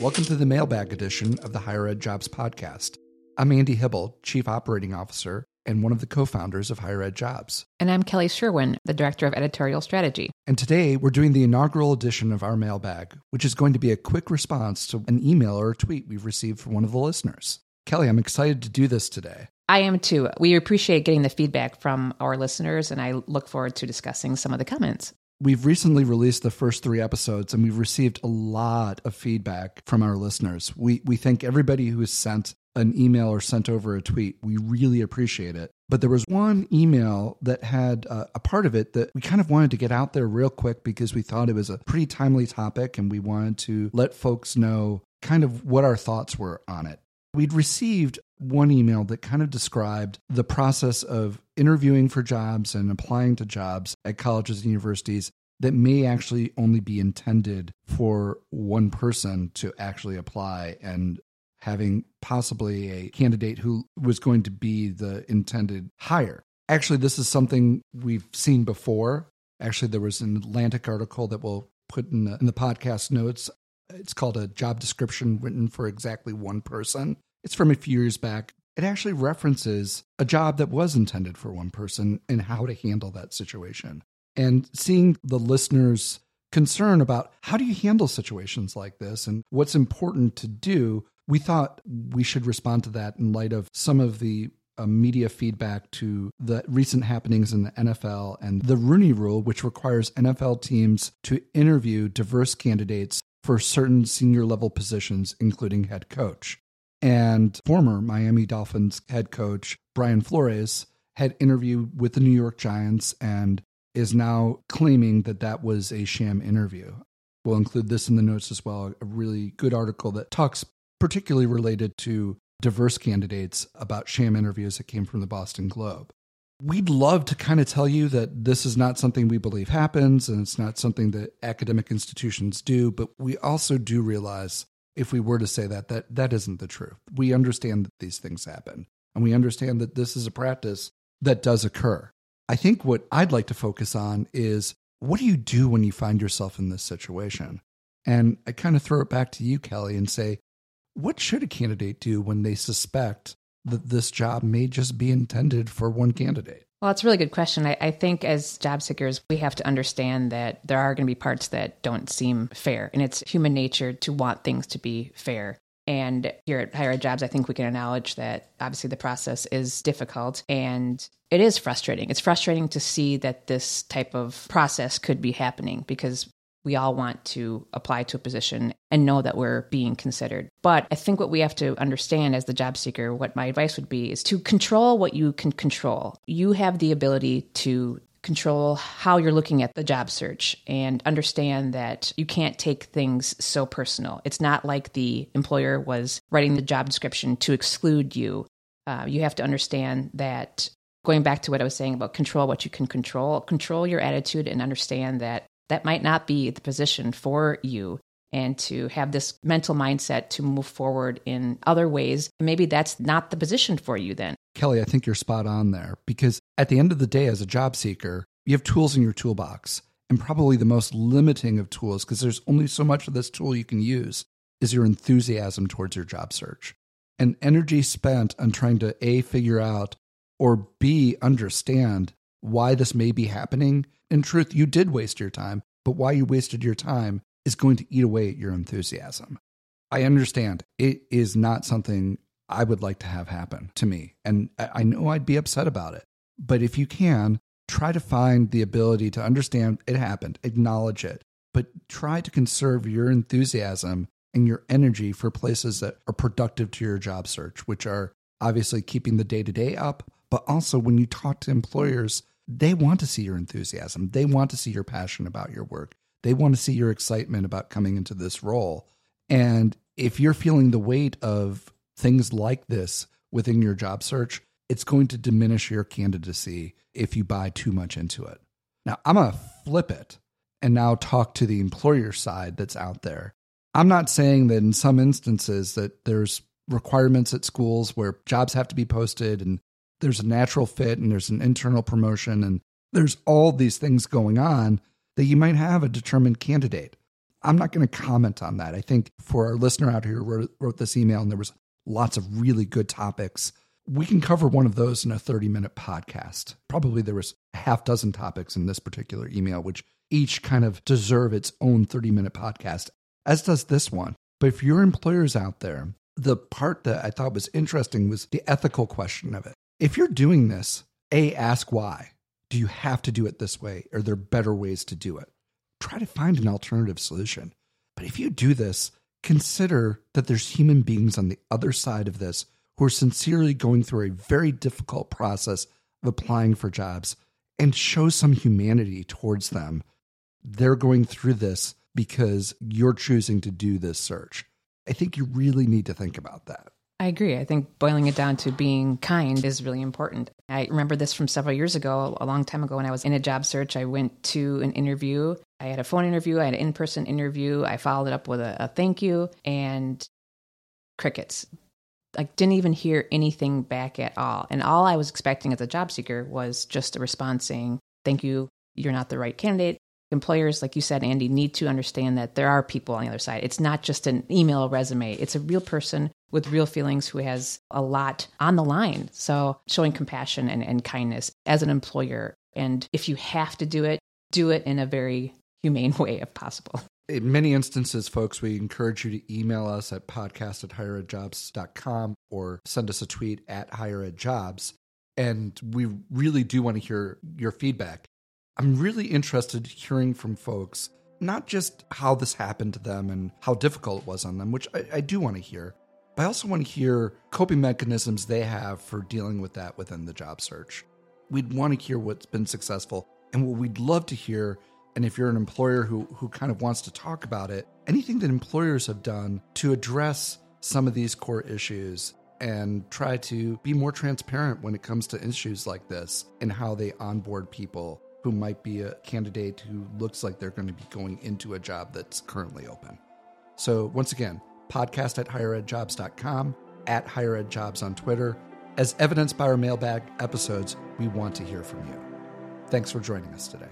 Welcome to the mailbag edition of the Higher Ed Jobs Podcast. I'm Andy Hibel, Chief Operating Officer and one of the co founders of Higher Ed Jobs. And I'm Kelly Sherwin, the Director of Editorial Strategy. And today we're doing the inaugural edition of our mailbag, which is going to be a quick response to an email or a tweet we've received from one of the listeners. Kelly, I'm excited to do this today. I am too. We appreciate getting the feedback from our listeners, and I look forward to discussing some of the comments. We've recently released the first three episodes and we've received a lot of feedback from our listeners. We, we thank everybody who has sent an email or sent over a tweet. We really appreciate it. But there was one email that had uh, a part of it that we kind of wanted to get out there real quick because we thought it was a pretty timely topic and we wanted to let folks know kind of what our thoughts were on it. We'd received one email that kind of described the process of interviewing for jobs and applying to jobs at colleges and universities that may actually only be intended for one person to actually apply and having possibly a candidate who was going to be the intended hire. Actually, this is something we've seen before. Actually, there was an Atlantic article that we'll put in the, in the podcast notes. It's called a job description written for exactly one person. It's from a few years back. It actually references a job that was intended for one person and how to handle that situation. And seeing the listeners' concern about how do you handle situations like this and what's important to do, we thought we should respond to that in light of some of the uh, media feedback to the recent happenings in the NFL and the Rooney Rule, which requires NFL teams to interview diverse candidates for certain senior level positions, including head coach. And former Miami Dolphins head coach Brian Flores had interviewed with the New York Giants and is now claiming that that was a sham interview. We'll include this in the notes as well, a really good article that talks particularly related to diverse candidates about sham interviews that came from the Boston Globe. We'd love to kind of tell you that this is not something we believe happens and it's not something that academic institutions do, but we also do realize if we were to say that that that isn't the truth. We understand that these things happen and we understand that this is a practice that does occur. I think what I'd like to focus on is what do you do when you find yourself in this situation? And I kind of throw it back to you, Kelly, and say, what should a candidate do when they suspect that this job may just be intended for one candidate? Well, that's a really good question. I, I, think as job seekers, we have to understand that there are going to be parts that don't seem fair, and it's human nature to want things to be fair. And here at Higher Ed Jobs, I think we can acknowledge that obviously the process is difficult and it is frustrating. It's frustrating to see that this type of process could be happening because we all want to apply to a position and know that we're being considered. But I think what we have to understand as the job seeker, what my advice would be, is to control what you can control. You have the ability to control how you're looking at the job search and understand that you can't take things so personal. It's not like the employer was writing the job description to exclude you. Uh, you have to understand that going back to what I was saying about control what you can control, control your attitude and understand that that might not be the position for you and to have this mental mindset to move forward in other ways. Maybe that's not the position for you then. Kelly, I think you're spot on there because at the end of the day, as a job seeker, you have tools in your toolbox. And probably the most limiting of tools, because there's only so much of this tool you can use, is your enthusiasm towards your job search. And energy spent on trying to A, figure out, or B, understand why this may be happening. In truth, you did waste your time, but why you wasted your time is going to eat away at your enthusiasm. I understand it is not something I would like to have happen to me. And I know I'd be upset about it. But if you can, try to find the ability to understand it happened, acknowledge it, but try to conserve your enthusiasm and your energy for places that are productive to your job search, which are obviously keeping the day to day up. But also, when you talk to employers, they want to see your enthusiasm. They want to see your passion about your work. They want to see your excitement about coming into this role. And if you're feeling the weight of things like this within your job search, it's going to diminish your candidacy if you buy too much into it. Now, I'm going to flip it and now talk to the employer side that's out there. I'm not saying that in some instances that there's requirements at schools where jobs have to be posted and there's a natural fit and there's an internal promotion and there's all these things going on that you might have a determined candidate. I'm not going to comment on that. I think for our listener out here who wrote, wrote this email and there was lots of really good topics, we can cover one of those in a 30 minute podcast. Probably there was a half dozen topics in this particular email, which each kind of deserve its own 30 minute podcast, as does this one. But if your employers out there, the part that I thought was interesting was the ethical question of it. If you're doing this, A, ask why. Do you have to do it this way? Are there better ways to do it? Try to find an alternative solution. But if you do this, consider that there's human beings on the other side of this who are sincerely going through a very difficult process of applying for jobs and show some humanity towards them. They're going through this because you're choosing to do this search. I think you really need to think about that. I agree. I think boiling it down to being kind is really important. I remember this from several years ago, a long time ago when I was in a job search. I went to an interview. I had a phone interview, I had an in person interview. I followed it up with a, a thank you and crickets. I didn't even hear anything back at all. And all I was expecting as a job seeker was just a response saying, Thank you, you're not the right candidate employers, like you said, Andy, need to understand that there are people on the other side. It's not just an email resume, it's a real person with real feelings who has a lot on the line. So showing compassion and, and kindness as an employer. And if you have to do it, do it in a very humane way if possible. In many instances, folks, we encourage you to email us at podcast at higheredjobs.com or send us a tweet at higheredjobs. And we really do want to hear your feedback. I'm really interested hearing from folks, not just how this happened to them and how difficult it was on them, which I, I do want to hear, I also want to hear coping mechanisms they have for dealing with that within the job search. We'd want to hear what's been successful and what we'd love to hear. And if you're an employer who, who kind of wants to talk about it, anything that employers have done to address some of these core issues and try to be more transparent when it comes to issues like this and how they onboard people who might be a candidate who looks like they're going to be going into a job that's currently open. So, once again, podcast at higheredjobs.com, at higheredjobs on Twitter. As evidenced by our mailbag episodes, we want to hear from you. Thanks for joining us today.